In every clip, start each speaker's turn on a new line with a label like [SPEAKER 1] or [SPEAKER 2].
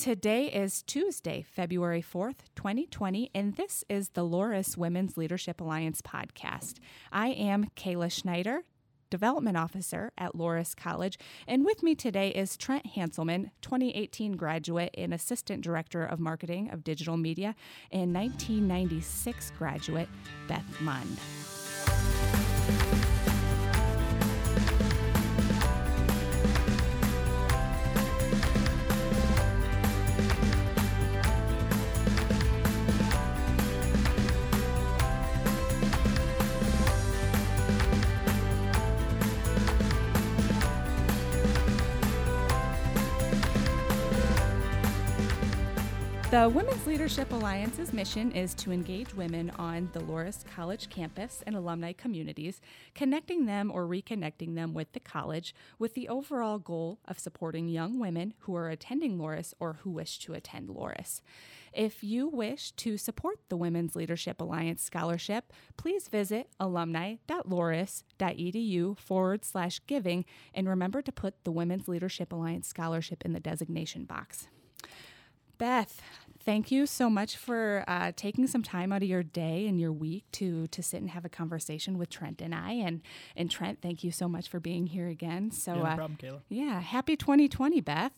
[SPEAKER 1] Today is Tuesday, February 4th, 2020, and this is the Loras Women's Leadership Alliance podcast. I am Kayla Schneider, Development Officer at Loras College, and with me today is Trent Hanselman, 2018 graduate and Assistant Director of Marketing of Digital Media, and 1996 graduate Beth Mund. The Women's Leadership Alliance's mission is to engage women on the Loras College campus and alumni communities, connecting them or reconnecting them with the college with the overall goal of supporting young women who are attending Loras or who wish to attend Loras. If you wish to support the Women's Leadership Alliance Scholarship, please visit alumni.loras.edu forward slash giving and remember to put the Women's Leadership Alliance Scholarship in the designation box. Beth, thank you so much for uh, taking some time out of your day and your week to to sit and have a conversation with Trent and I. And and Trent, thank you so much for being here again. So
[SPEAKER 2] yeah, no uh, problem, Kayla.
[SPEAKER 1] Yeah, happy 2020, Beth.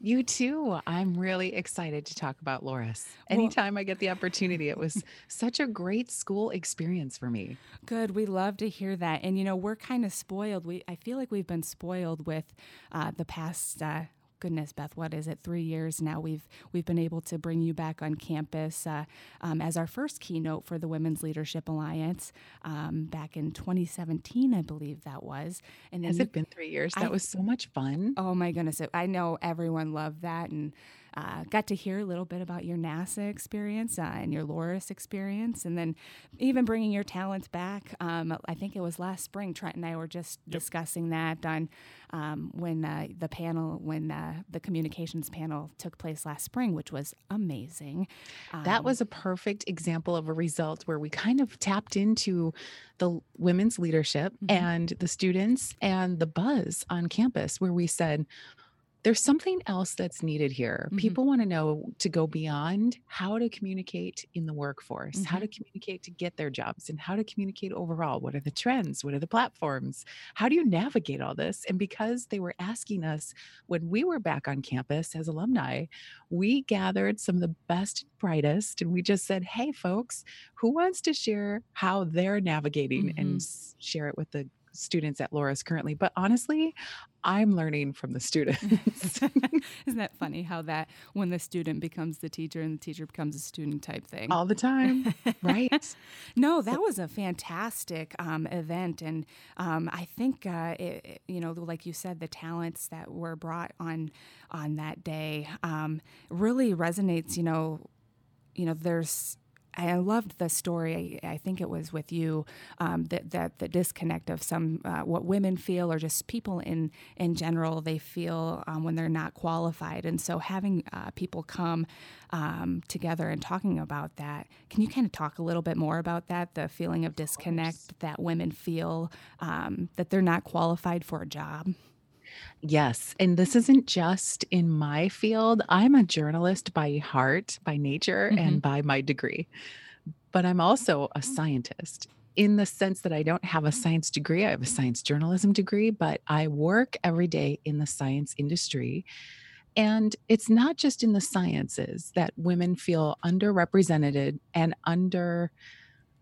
[SPEAKER 3] You too. I'm really excited to talk about Loras. Anytime well, I get the opportunity, it was such a great school experience for me.
[SPEAKER 1] Good. We love to hear that. And you know, we're kind of spoiled. We I feel like we've been spoiled with uh, the past uh, goodness, Beth, what is it? Three years now. We've we've been able to bring you back on campus uh, um, as our first keynote for the Women's Leadership Alliance um, back in 2017, I believe that was.
[SPEAKER 3] And has it been three years? That I, was so much fun.
[SPEAKER 1] Oh my goodness! I know everyone loved that and. Uh, got to hear a little bit about your NASA experience uh, and your Loras experience, and then even bringing your talents back. Um, I think it was last spring. Trent and I were just yep. discussing that on um, when uh, the panel, when uh, the communications panel took place last spring, which was amazing.
[SPEAKER 3] Um, that was a perfect example of a result where we kind of tapped into the women's leadership mm-hmm. and the students and the buzz on campus, where we said, there's something else that's needed here. Mm-hmm. People want to know to go beyond how to communicate in the workforce, mm-hmm. how to communicate to get their jobs, and how to communicate overall. What are the trends? What are the platforms? How do you navigate all this? And because they were asking us when we were back on campus as alumni, we gathered some of the best, and brightest, and we just said, hey, folks, who wants to share how they're navigating mm-hmm. and share it with the students at Loras currently, but honestly, I'm learning from the students.
[SPEAKER 1] Isn't that funny how that when the student becomes the teacher and the teacher becomes a student type thing?
[SPEAKER 3] All the time, right?
[SPEAKER 1] no, that was a fantastic um, event. And um, I think, uh, it, you know, like you said, the talents that were brought on on that day um, really resonates, you know, you know, there's I loved the story. I, think it was with you um, that that the disconnect of some uh, what women feel, or just people in in general, they feel um, when they're not qualified. And so, having uh, people come um, together and talking about that, can you kind of talk a little bit more about that? The feeling of disconnect that women feel um, that they're not qualified for a job.
[SPEAKER 3] Yes. And this isn't just in my field. I'm a journalist by heart, by nature, mm-hmm. and by my degree. But I'm also a scientist in the sense that I don't have a science degree. I have a science journalism degree, but I work every day in the science industry. And it's not just in the sciences that women feel underrepresented and under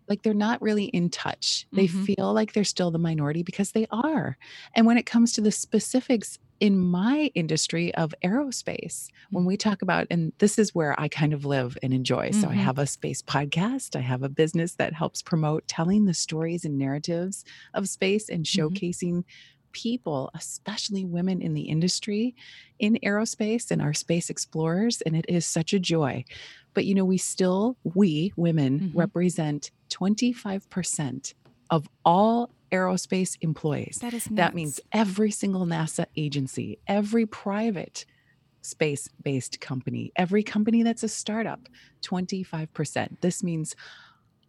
[SPEAKER 3] like they're not really in touch. They mm-hmm. feel like they're still the minority because they are. And when it comes to the specifics in my industry of aerospace, when we talk about, and this is where I kind of live and enjoy. Mm-hmm. So I mm-hmm. have a space podcast, I have a business that helps promote telling the stories and narratives of space and mm-hmm. showcasing. Mm-hmm people, especially women in the industry in aerospace and our space explorers. And it is such a joy. But, you know, we still, we women mm-hmm. represent 25% of all aerospace employees.
[SPEAKER 1] That is nuts.
[SPEAKER 3] That means every single NASA agency, every private space based company, every company that's a startup, 25%. This means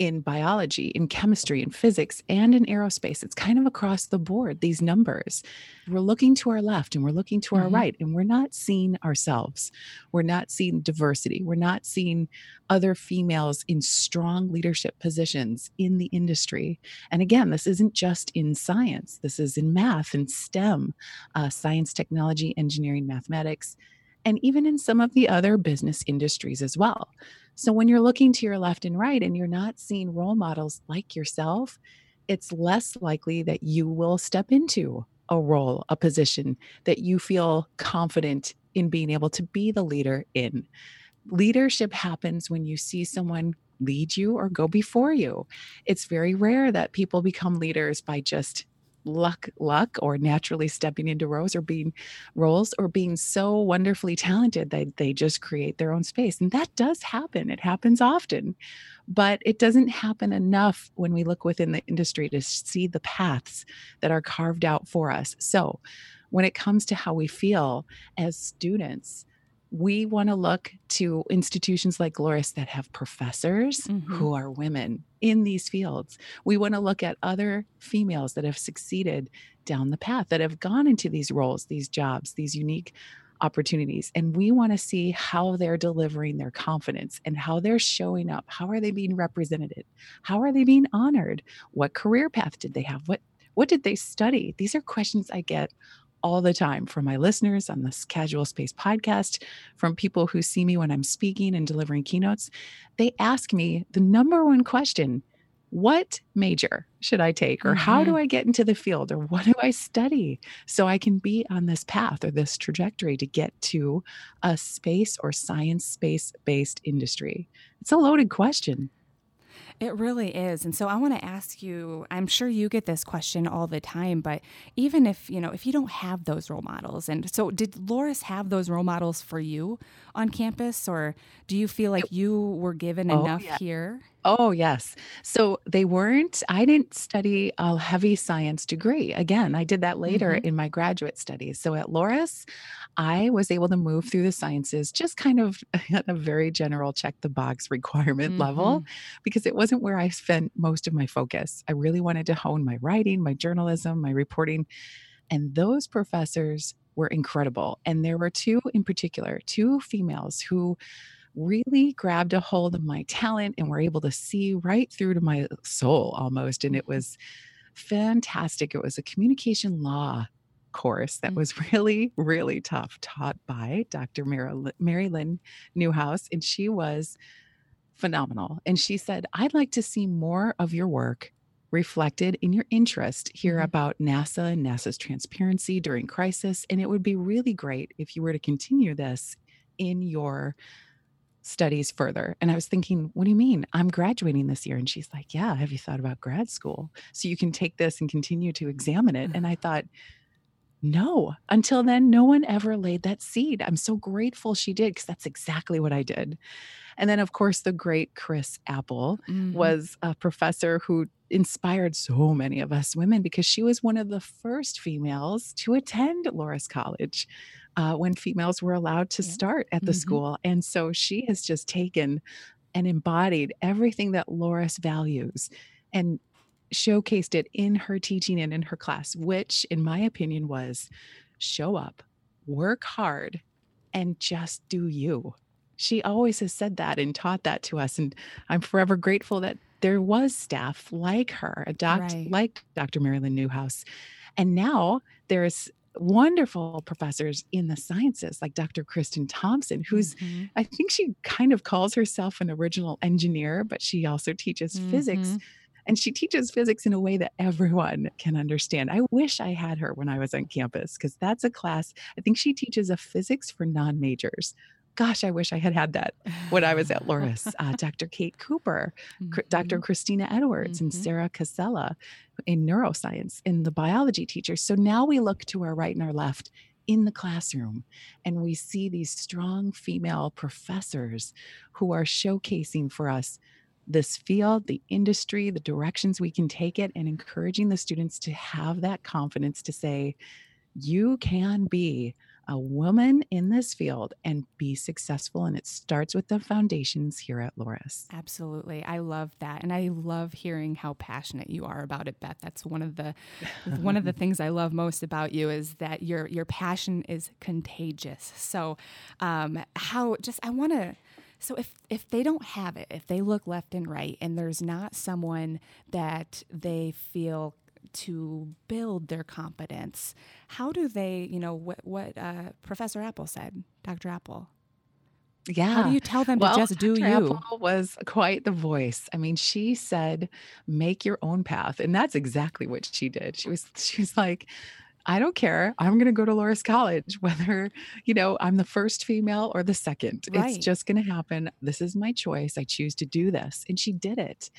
[SPEAKER 3] in biology, in chemistry, in physics, and in aerospace. It's kind of across the board, these numbers. We're looking to our left and we're looking to mm-hmm. our right, and we're not seeing ourselves. We're not seeing diversity. We're not seeing other females in strong leadership positions in the industry. And again, this isn't just in science, this is in math and STEM, uh, science, technology, engineering, mathematics and even in some of the other business industries as well. So when you're looking to your left and right and you're not seeing role models like yourself, it's less likely that you will step into a role, a position that you feel confident in being able to be the leader in. Leadership happens when you see someone lead you or go before you. It's very rare that people become leaders by just luck luck or naturally stepping into roles or being roles or being so wonderfully talented that they just create their own space and that does happen it happens often but it doesn't happen enough when we look within the industry to see the paths that are carved out for us. So when it comes to how we feel as students we want to look to institutions like Loras that have professors mm-hmm. who are women in these fields. We want to look at other females that have succeeded down the path, that have gone into these roles, these jobs, these unique opportunities. And we want to see how they're delivering their confidence and how they're showing up. How are they being represented? How are they being honored? What career path did they have? What what did they study? These are questions I get all the time from my listeners on this Casual Space podcast, from people who see me when I'm speaking and delivering keynotes. They ask me the number one question what major should I take? Or mm-hmm. how do mm-hmm. I get into the field? Or what do I study so I can be on this path or this trajectory to get to a space or science space based industry? It's a loaded question.
[SPEAKER 1] It really is. And so I want to ask you, I'm sure you get this question all the time, but even if, you know, if you don't have those role models and so did Loras have those role models for you on campus or do you feel like you were given oh, enough yeah. here?
[SPEAKER 3] Oh, yes. So they weren't, I didn't study a heavy science degree. Again, I did that later mm-hmm. in my graduate studies. So at Loras, I was able to move through the sciences just kind of at a very general check the box requirement mm-hmm. level because it wasn't where I spent most of my focus. I really wanted to hone my writing, my journalism, my reporting. And those professors were incredible. And there were two in particular, two females who really grabbed a hold of my talent and were able to see right through to my soul almost. And it mm-hmm. was fantastic. It was a communication law course that was really, really tough, taught by Dr. Mary Lynn Newhouse. And she was phenomenal. And she said, I'd like to see more of your work reflected in your interest here mm-hmm. about NASA and NASA's transparency during crisis. And it would be really great if you were to continue this in your studies further. And I was thinking, what do you mean? I'm graduating this year. And she's like, Yeah, have you thought about grad school? So you can take this and continue to examine it. And I thought, no, until then, no one ever laid that seed. I'm so grateful she did because that's exactly what I did. And then, of course, the great Chris Apple mm-hmm. was a professor who inspired so many of us women because she was one of the first females to attend Loras College uh, when females were allowed to start at the mm-hmm. school. And so she has just taken and embodied everything that Loras values. And showcased it in her teaching and in her class, which, in my opinion, was show up, work hard, and just do you. She always has said that and taught that to us. And I'm forever grateful that there was staff like her, a right. like Dr. Marilyn Newhouse. And now there's wonderful professors in the sciences like Dr. Kristen Thompson, who's, mm-hmm. I think she kind of calls herself an original engineer, but she also teaches mm-hmm. physics and she teaches physics in a way that everyone can understand. I wish I had her when I was on campus because that's a class. I think she teaches a physics for non majors. Gosh, I wish I had had that when I was at Loras. Uh, Dr. Kate Cooper, mm-hmm. Dr. Christina Edwards, mm-hmm. and Sarah Casella in neuroscience, and the biology teachers. So now we look to our right and our left in the classroom and we see these strong female professors who are showcasing for us this field, the industry, the directions we can take it, and encouraging the students to have that confidence to say, you can be a woman in this field and be successful. And it starts with the foundations here at Loras.
[SPEAKER 1] Absolutely. I love that. And I love hearing how passionate you are about it, Beth. That's one of the one of the things I love most about you is that your your passion is contagious. So um how just I wanna so if if they don't have it, if they look left and right and there's not someone that they feel to build their competence, how do they, you know, what what uh, Professor Apple said, Dr. Apple?
[SPEAKER 3] Yeah.
[SPEAKER 1] How do you tell them
[SPEAKER 3] well,
[SPEAKER 1] to just do
[SPEAKER 3] Dr.
[SPEAKER 1] you?
[SPEAKER 3] Apple was quite the voice. I mean, she said, make your own path. And that's exactly what she did. She was, she was like, I don't care. I'm going to go to Loras College, whether, you know, I'm the first female or the second.
[SPEAKER 1] Right.
[SPEAKER 3] It's just going to happen. This is my choice. I choose to do this. And she did it.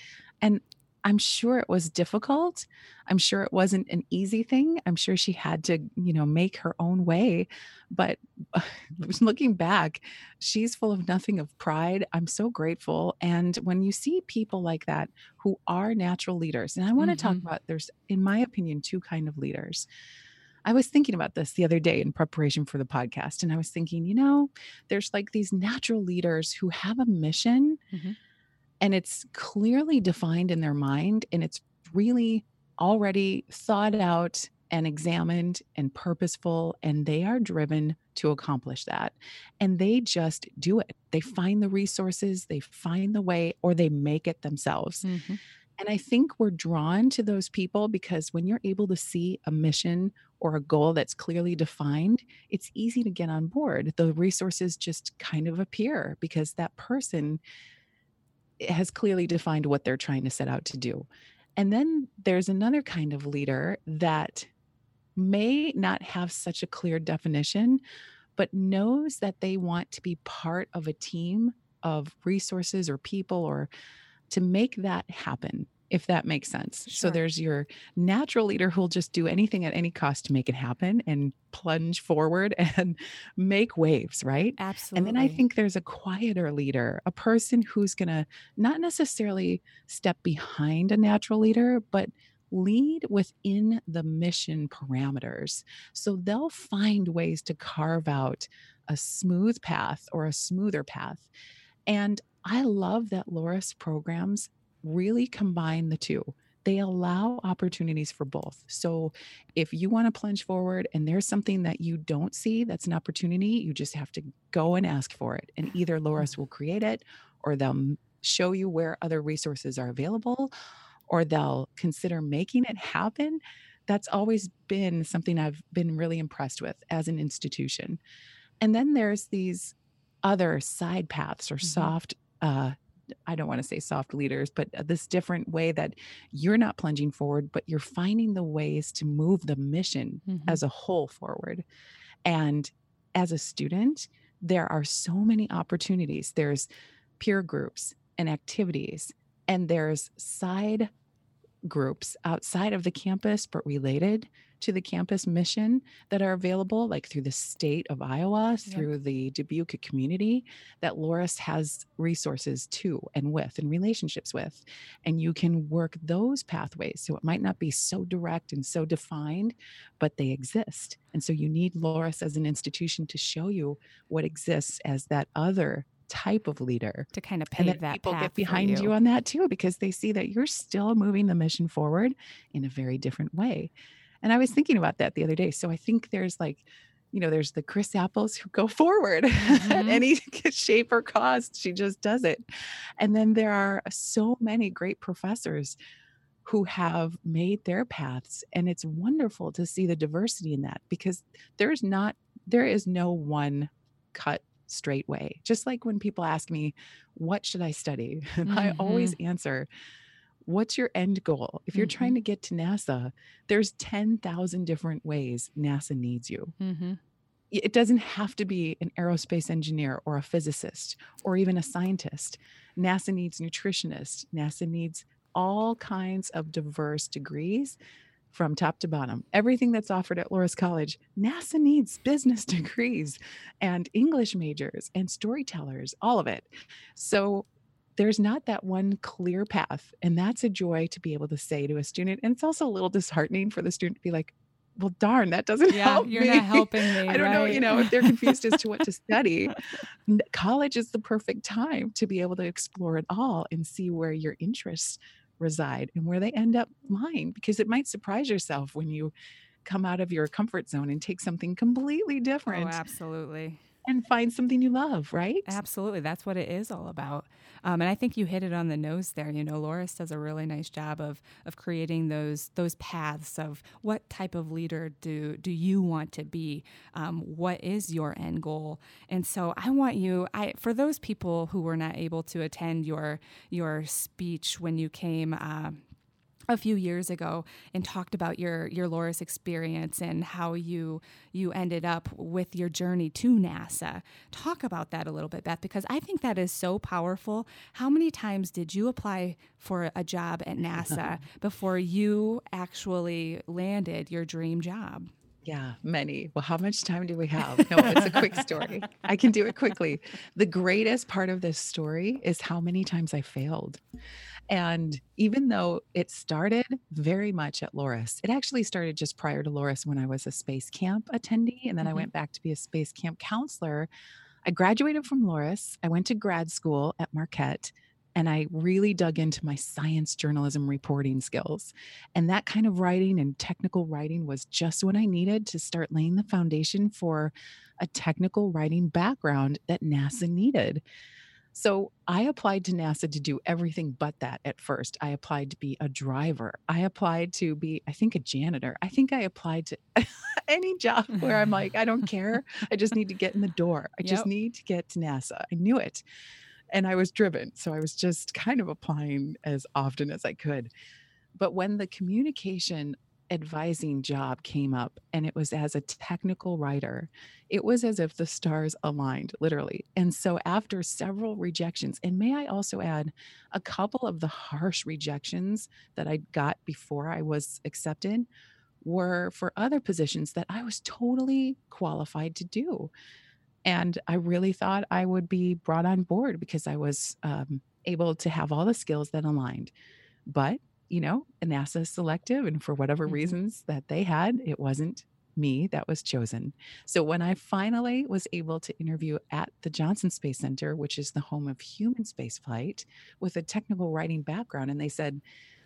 [SPEAKER 3] And I'm sure it was difficult. I'm sure it wasn't an easy thing. I'm sure she had to, you know, make her own way. But looking back, she's full of nothing of pride. I'm so grateful. And when you see people like that who are natural leaders, and I want to talk
[SPEAKER 1] Mhm.
[SPEAKER 3] about there's, in my opinion, two kind of leaders. I was thinking about this the other day in preparation for the podcast, and I was thinking, you know, there's like these natural leaders who have a mission
[SPEAKER 1] Mhm.
[SPEAKER 3] and it's clearly defined in their mind and it's really already thought out and examined and purposeful and they are driven to accomplish that and they just do it they find the resources they find the way or they make it themselves
[SPEAKER 1] Mhm.
[SPEAKER 3] and i think we're drawn to those people because when you're able to see a mission or a goal that's clearly defined it's easy to get on board the resources just kind of appear because that person has clearly defined what they're trying to set out to do. And then there's another kind of leader that may not have such a clear definition, but knows that they want to be part of a team of resources or people or to make that happen, if that makes sense. So there's your natural leader who'll just do anything at any cost to make it happen and plunge forward and make waves, right?
[SPEAKER 1] Absolutely.
[SPEAKER 3] And then I think there's a quieter leader, a person who's going to not necessarily step behind a natural leader, but lead within the mission parameters. So they'll find ways to carve out a smooth path or a smoother path. And I love that Loras programs really combine the two. They allow opportunities for both. So if you want to plunge forward and there's something that you don't see that's an opportunity, you just have to go and ask for it. And either Loras will create it or they'll show you where other resources are available or they'll consider making it happen. That's always been something I've been really impressed with as an institution. And then there's these other side paths or
[SPEAKER 1] Mhm.
[SPEAKER 3] soft uh I don't want to say soft leaders, but uh, this different way that you're not plunging forward, but you're finding the ways to move the mission
[SPEAKER 1] Mhm.
[SPEAKER 3] as a whole forward. And as a student, there are so many opportunities. There's peer groups and activities, and there's side groups outside of the campus, but related to the campus mission that are available, like through the state of Iowa, through the Dubuque community, that Loras has resources to and with and relationships with. And you can work those pathways. So it might not be so direct and so defined, but they exist. And so you need Loras as an institution to show you what exists as that other type of leader
[SPEAKER 1] to kind of
[SPEAKER 3] and
[SPEAKER 1] pave
[SPEAKER 3] then
[SPEAKER 1] that
[SPEAKER 3] people
[SPEAKER 1] path
[SPEAKER 3] get behind you.
[SPEAKER 1] you.
[SPEAKER 3] on that too because they see that you're still moving the mission forward in a very different way and i was thinking about that the other day so i think there's like you know there's the chris apples who go forward at
[SPEAKER 1] Mhm.
[SPEAKER 3] any shape or cost she just does it. And then there are so many great professors who have made their paths and it's wonderful to see the diversity in that because there's not there is no one cut straight way. Just like when people ask me what should i study? And i always answer what's your end goal if you're trying to get to nasa there's 10,000 different ways nasa needs you
[SPEAKER 1] Mhm.
[SPEAKER 3] it doesn't have to be an aerospace engineer or a physicist or even a scientist. NASA needs nutritionists. NASA needs all kinds of diverse degrees from top to bottom. Everything that's offered at Loras College, NASA needs business degrees and English majors and storytellers, all of it. So there's not that one clear path. And that's a joy to be able to say to a student. And it's also a little disheartening for the student to be like, well, darn, that doesn't
[SPEAKER 1] yeah,
[SPEAKER 3] help
[SPEAKER 1] you're
[SPEAKER 3] me.
[SPEAKER 1] not helping me.
[SPEAKER 3] I don't
[SPEAKER 1] right?
[SPEAKER 3] know, you know, if they're confused as to what to study, college is the perfect time to be able to explore it all and see where your interests reside and where they end up lying because it might surprise yourself when you come out of your comfort zone and take something completely different.
[SPEAKER 1] oh,
[SPEAKER 3] different
[SPEAKER 1] absolutely.
[SPEAKER 3] And find something you love, right?
[SPEAKER 1] Absolutely. That's what it is all about. Um, and I think you hit it on the nose there. You know, Loras does a really nice job of of creating those those paths of what type of leader do do you want to be? Um, what is your end goal? And so I want you, I for those people who were not able to attend your your speech when you came. Uh, a few years ago and talked about your your Loras experience and how you you ended up with your journey to NASA. Talk about that a little bit, Beth, because I think that is so powerful. How many times did you apply for a job at NASA before you actually landed your dream job?
[SPEAKER 3] Yeah, many. Well, how much time do we have? No, it's a quick story. I can do it quickly. The greatest part of this story is how many times I failed. And even though it started very much at Loras, it actually started just prior to Loras when I was a space camp attendee. And then I
[SPEAKER 1] Mhm.
[SPEAKER 3] went back to be a space camp counselor. I graduated from Loras. I went to grad school at Marquette and I really dug into my science journalism reporting skills. And that kind of writing and technical writing was just what I needed to start laying the foundation for a technical writing background that NASA needed. So I applied to NASA to do everything but that at first. I applied to be a driver. I applied to be, I think, a janitor. I think I applied to any job where I'm like, I don't care. I just need to get in the door. I just need to get to NASA. I knew it. And I was driven. So I was just kind of applying as often as I could. But when the communication advising job came up and it was as a technical writer, it was as if the stars aligned, literally. And so after several rejections, and may I also add a couple of the harsh rejections that I got before I was accepted were for other positions that I was totally qualified to do. And I really thought I would be brought on board because I was um, able to have all the skills that aligned. But, you know, a NASA selective, and for whatever
[SPEAKER 1] Mhm.
[SPEAKER 3] reasons that they had, it wasn't me that was chosen. So when I finally was able to interview at the Johnson Space Center, which is the home of human spaceflight, with a technical writing background, and they said,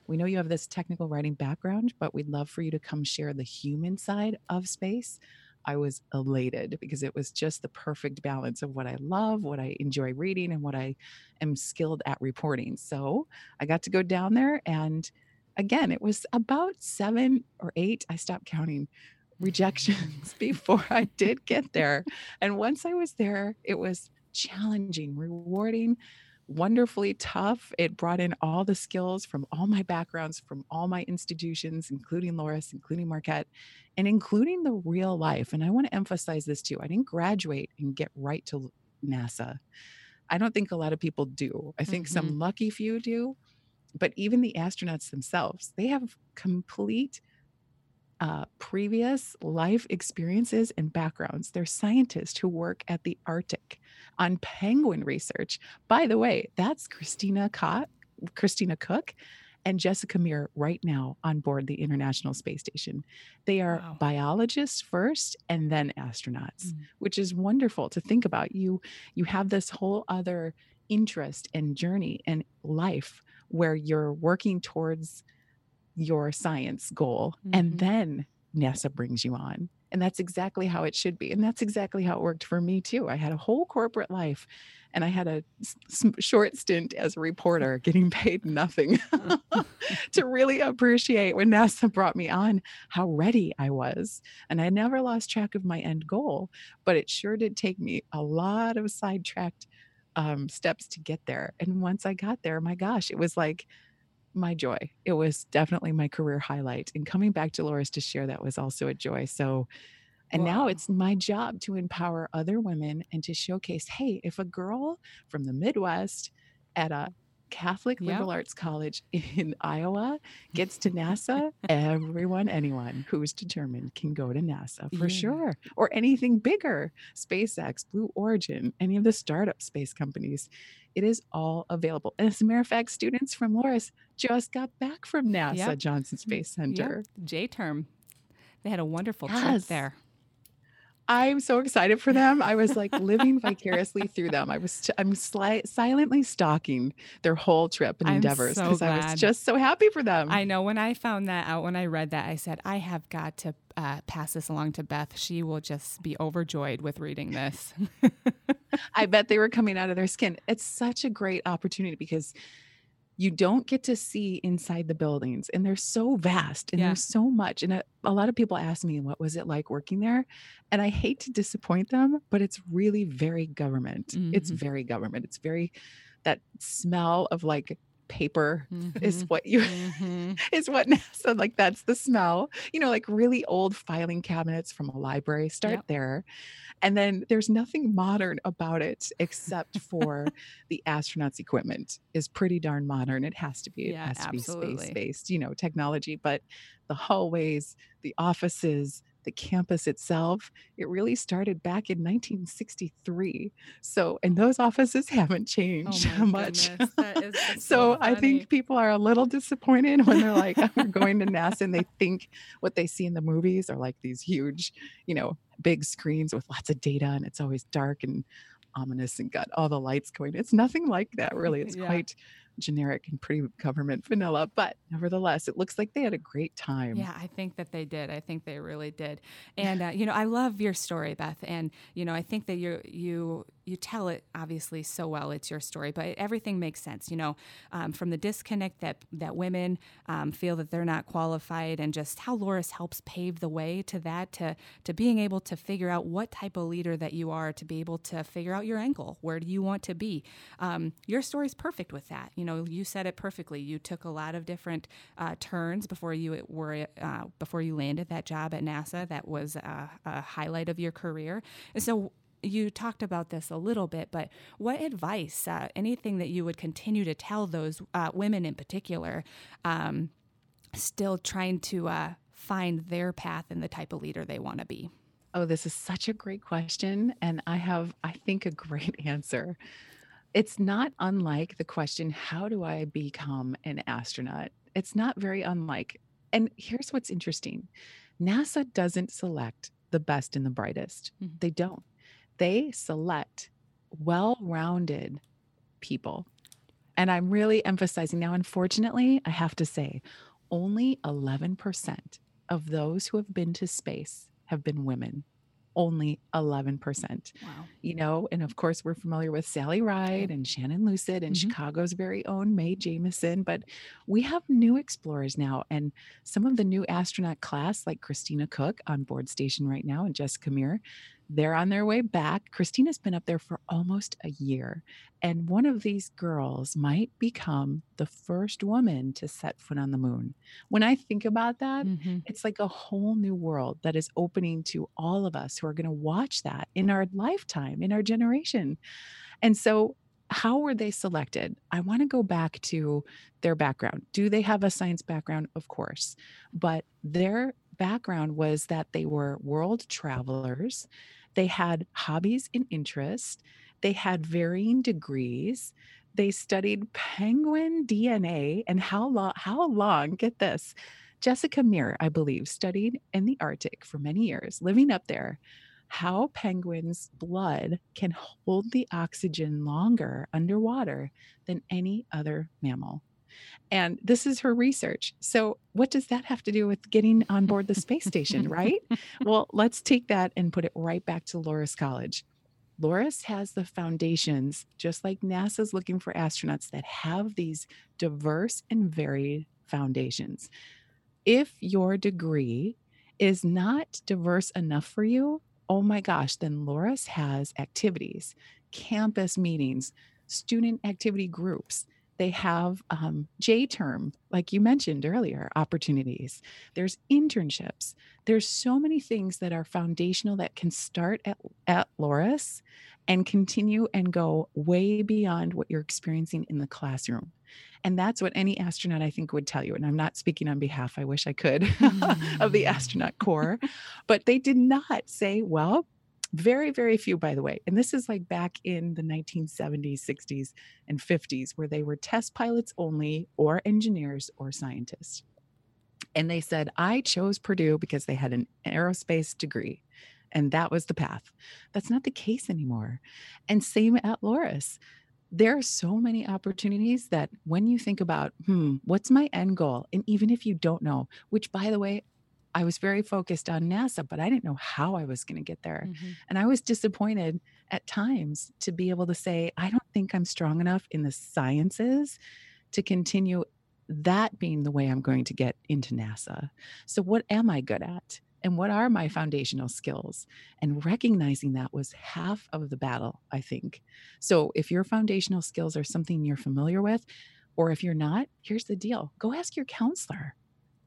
[SPEAKER 3] we know you have this technical writing background, but we'd love for you to come share the human side of space. I was elated because it was just the perfect balance of what I love, what I enjoy reading, and what I am skilled at reporting. So I got to go down there. And again, it was about seven or eight, I stopped counting rejections before I did get there. And once I was there, it was challenging, rewarding, wonderfully tough. It brought in all the skills from all my backgrounds, from all my institutions, including Loras, including Marquette, and including the real life. And I want to emphasize this too. I didn't graduate and get right to NASA. I don't think a lot of people do. I think some lucky few do. But even the astronauts themselves, they have complete uh, previous life experiences and backgrounds. They're scientists who work at the Arctic on penguin research. By the way, that's Christina Koch, Christina Koch and Jessica Meir right now on board the International Space Station. They are
[SPEAKER 1] Wow.
[SPEAKER 3] biologists first and then astronauts,
[SPEAKER 1] Mm.
[SPEAKER 3] which is wonderful to think about. You you have this whole other interest and journey and life where you're working towards your science goal
[SPEAKER 1] Mhm.
[SPEAKER 3] and then NASA brings you on. And that's exactly how it should be. And that's exactly how it worked for me too. I had a whole corporate life and I had a s- short stint as a reporter getting paid nothing to really appreciate when NASA brought me on how ready I was. And I never lost track of my end goal, but it sure did take me a lot of sidetracked um, steps to get there. And once I got there, my gosh, it was like my joy. It was definitely my career highlight. And coming back to Loras to share that was also a joy. So, and now it's my job to empower other women and to showcase hey, if a girl from the Midwest at a Catholic
[SPEAKER 1] Yep.
[SPEAKER 3] liberal arts college in Iowa gets to NASA, everyone, anyone who's determined can go to NASA for
[SPEAKER 1] Yeah.
[SPEAKER 3] sure. Or anything bigger SpaceX, Blue Origin, any of the startup space companies. It is all available. And as a matter of fact, students from Loras just got back from NASA
[SPEAKER 1] Yep.
[SPEAKER 3] Johnson Space Center.
[SPEAKER 1] Yep. J term. They had a wonderful yes. trip there.
[SPEAKER 3] I'm so excited for them. I was like living vicariously through them. I was, I'm sli- silently stalking their whole trip and endeavors because so I was just so happy for them.
[SPEAKER 1] I know when I found that out, when I read that, I said, I have got to uh, pass this along to Beth. She will just be overjoyed with reading this.
[SPEAKER 3] I bet they were coming out of their skin. It's such a great opportunity because you don't get to see inside the buildings and they're so vast and yeah. there's so much and a, a, lot of people ask me what was it like working there and i hate to disappoint them but it's really very government mm-hmm. it's very government it's very that smell of like paper mm-hmm. is what you mm-hmm. is what NASA like that's the smell you know like really old filing cabinets from a library start yep. there and then there's nothing modern about it except for the astronauts equipment is pretty darn modern it has to be it has to absolutely. be space based you know technology but the hallways the offices the campus itself, it really started back in 1963. So, and those offices haven't oh changed oh much. so, so I think people are a little disappointed when they're like, oh, we're going to NASA and they think what they see in the movies are like these huge, you know, big screens with lots of data and it's always dark and ominous and got all the lights going. It's nothing like that, really. It's yeah. quite generic and pretty government vanilla, but nevertheless, it looks like they had a great time.
[SPEAKER 1] Yeah, I think that they did. I think they really did. And uh, you know, I love your story, Beth. And you know, I think that you you you tell it obviously so well. It's your story, but everything makes sense. You know, um, from the disconnect that that women um, feel that they're not qualified, and just how Loras helps pave the way to that, to to being able to figure out what type of leader that you are, to be able to figure out your angle. Where do you want to be? Um, your story's perfect with that. You know, you said it perfectly. You took a lot of different uh, turns before you were uh, before you landed that job at NASA. That was a, a highlight of your career. And so you talked about this a little bit, but what advice, uh, anything that you would continue to tell those uh, women in particular, um, still trying to uh, find their path and the type of leader they want to be?
[SPEAKER 3] Oh, this is such a great question. And I have, I think, a great answer. It's not unlike the question, How do I become an astronaut? It's not very unlike. And here's what's interesting NASA doesn't select the best and the brightest, mm-hmm. they don't they select well rounded people. And I'm really emphasizing now, unfortunately, I have to say, only 11% of those who have been to space have been women only 11%. Wow. You know, and of course, we're familiar with Sally Ride and Shannon Lucid and mm-hmm. Chicago's very own Mae Jemison, but we have new explorers now. And some of the new astronaut class, like Christina Koch on board station right now and Jessica Meir, they're on their way back. Christina's been up there for almost a year. And one of these girls might become the first woman to set foot on the moon. When I think about that, mm-hmm. it's like a whole new world that is opening to all of us who are going to watch that in our lifetime, in our generation. And so, how were they selected? I want to go back to their background. Do they have a science background? Of course. But their background was that they were world travelers they had hobbies and interests. They had varying degrees. They studied penguin DNA and how long, how long, get this, Jessica Meir, I believe, studied in the Arctic for many years, living up there, how penguins' blood can hold the oxygen longer underwater than any other mammal. And this is her research. So, what does that have to do with getting on board the space station, right? Well, let's take that and put it right back to Loras College. Loras has the foundations, just like NASA's looking for astronauts that have these diverse and varied foundations. If your degree is not diverse enough for you, oh my gosh, then Loras has activities, campus meetings, student activity groups they have um, J term, like you mentioned earlier, opportunities. There's internships. There's so many things that are foundational that can start at, at Loras and continue and go way beyond what you're experiencing in the classroom. And that's what any astronaut, I think, would tell you. And I'm not speaking on behalf, I wish I could, of the mm. astronaut corps. But they did not say, well, very, very few, by the way. And this is like back in the 1970s, 60s, and 50s, where they were test pilots only, or engineers, or scientists. And they said, I chose Purdue because they had an aerospace degree. And that was the path. That's not the case anymore. And same at Loras. There are so many opportunities that when you think about, hmm, what's my end goal? And even if you don't know, which by the way, I was very focused on NASA, but I didn't know how I was going to get there. Mm-hmm. And I was disappointed at times to be able to say, I don't think I'm strong enough in the sciences to continue that being the way I'm going to get into NASA. So, what am I good at? And what are my foundational skills? And recognizing that was half of the battle, I think. So, if your foundational skills are something you're familiar with, or if you're not, here's the deal go ask your counselor.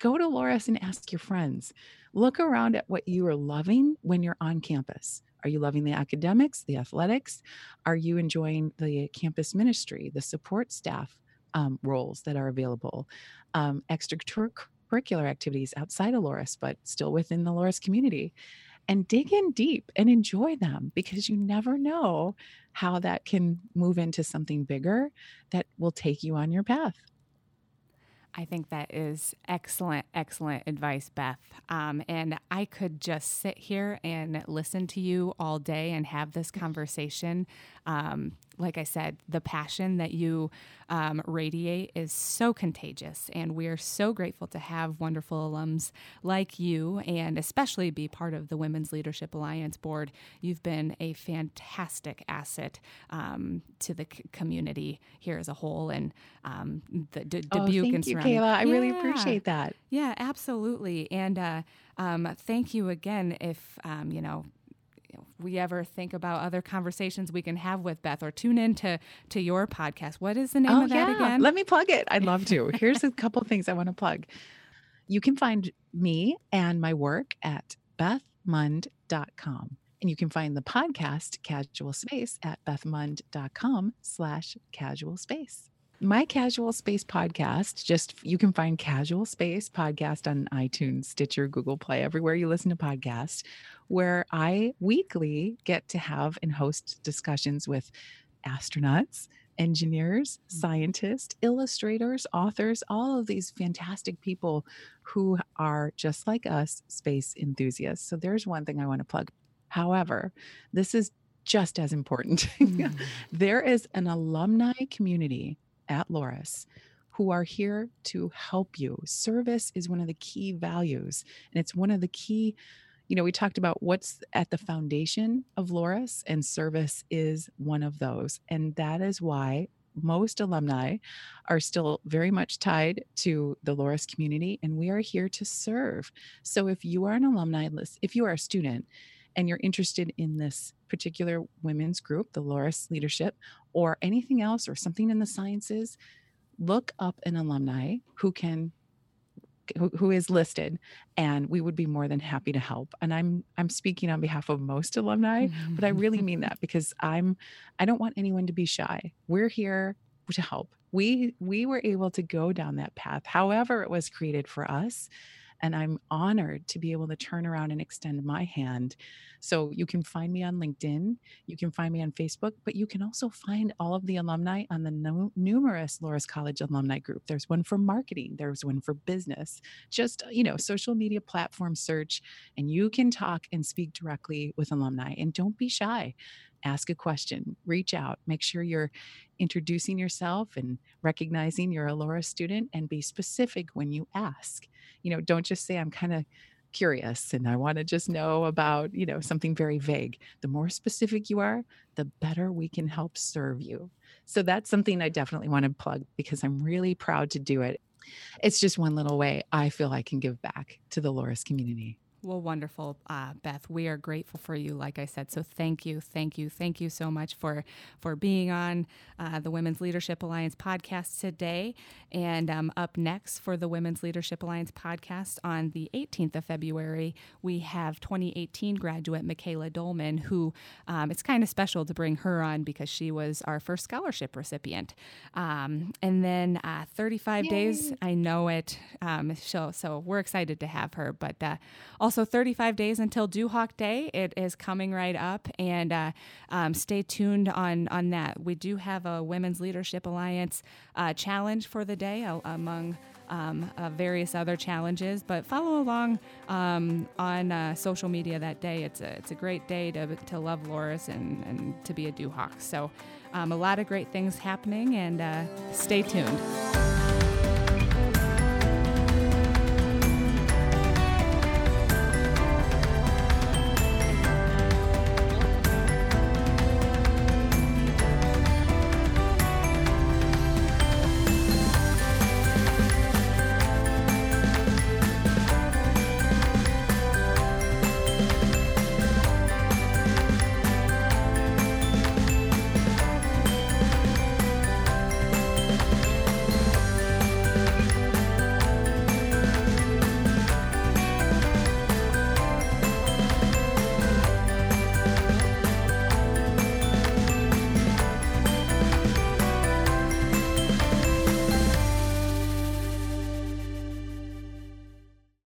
[SPEAKER 3] Go to Loras and ask your friends. Look around at what you are loving when you're on campus. Are you loving the academics, the athletics? Are you enjoying the campus ministry, the support staff um, roles that are available, um, extracurricular activities outside of Loras, but still within the Loras community? And dig in deep and enjoy them because you never know how that can move into something bigger that will take you on your path.
[SPEAKER 1] I think that is excellent, excellent advice, Beth. Um, and I could just sit here and listen to you all day and have this conversation. Um, like I said, the passion that you um, radiate is so contagious. And we are so grateful to have wonderful alums like you and especially be part of the Women's Leadership Alliance board. You've been a fantastic asset um, to the c- community here as a whole and um, the D-
[SPEAKER 3] oh,
[SPEAKER 1] Dubuque
[SPEAKER 3] thank
[SPEAKER 1] and
[SPEAKER 3] you, Kayla. I yeah. really appreciate that.
[SPEAKER 1] Yeah, absolutely. And uh, um, thank you again if, um, you know, we ever think about other conversations we can have with Beth or tune in to, to your podcast. What is the name oh, of that
[SPEAKER 3] yeah.
[SPEAKER 1] again?
[SPEAKER 3] Let me plug it. I'd love to. Here's a couple things I want to plug. You can find me and my work at bethmund.com. And you can find the podcast Casual Space at bethmund.com slash casual space my casual space podcast just you can find casual space podcast on itunes stitcher google play everywhere you listen to podcasts where i weekly get to have and host discussions with astronauts engineers mm. scientists illustrators authors all of these fantastic people who are just like us space enthusiasts so there's one thing i want to plug however this is just as important mm. there is an alumni community at Loras who are here to help you. Service is one of the key values, and it's one of the key. You know, we talked about what's at the foundation of Loras, and service is one of those. And that is why most alumni are still very much tied to the Loras community, and we are here to serve. So if you are an alumni list, if you are a student and you're interested in this particular women's group, the Loras leadership, or anything else or something in the sciences, look up an alumni who can who, who is listed and we would be more than happy to help. And i'm i'm speaking on behalf of most alumni but i really mean that mm-hmm. because i'm i don't want anyone to be shy. We're here to help. We we were able to go down that path however it was created for us and I'm honored to be able to turn around and extend my hand. So you can find me on LinkedIn, you can find me on Facebook, but you can also find all of the alumni on the numerous Loras College alumni group. There's one for marketing, there's one for business. Just, you know, social media platform search, and you can talk and speak directly with alumni. And don't be shy ask a question, reach out, make sure you're introducing yourself and recognizing you're a Loras student and be specific when you ask. You know, don't just say, I'm kind of curious and I want to just know about, you know, something very vague. The more specific you are, the better we can help serve you. So that's something I definitely want to plug because I'm really proud to do it. It's just one little way I feel I can give back to the Loras community.
[SPEAKER 1] Well, wonderful, uh, Beth. We are grateful for you, like I said. So thank you, thank you, thank you so much for for being on uh, the Women's Leadership Alliance podcast today. And um, up next for the Women's Leadership Alliance podcast on the 18th of February, we have 2018 graduate Michaela Dolman, who um, it's kind of special to bring her on because she was our first scholarship recipient. Um, and then uh, 35 Yay. days, I know it. Um, so so we're excited to have her, but uh, also also 35 days until Duhawk Day. It is coming right up, and uh, um, stay tuned on on that. We do have a Women's Leadership Alliance uh, challenge for the day uh, among. Um, uh, various other challenges, but follow along um, on uh, social media that day. It's a it's a great day to, to love Loras and, and to be a Duhawk. So, um, a lot of great things happening, and uh, stay tuned.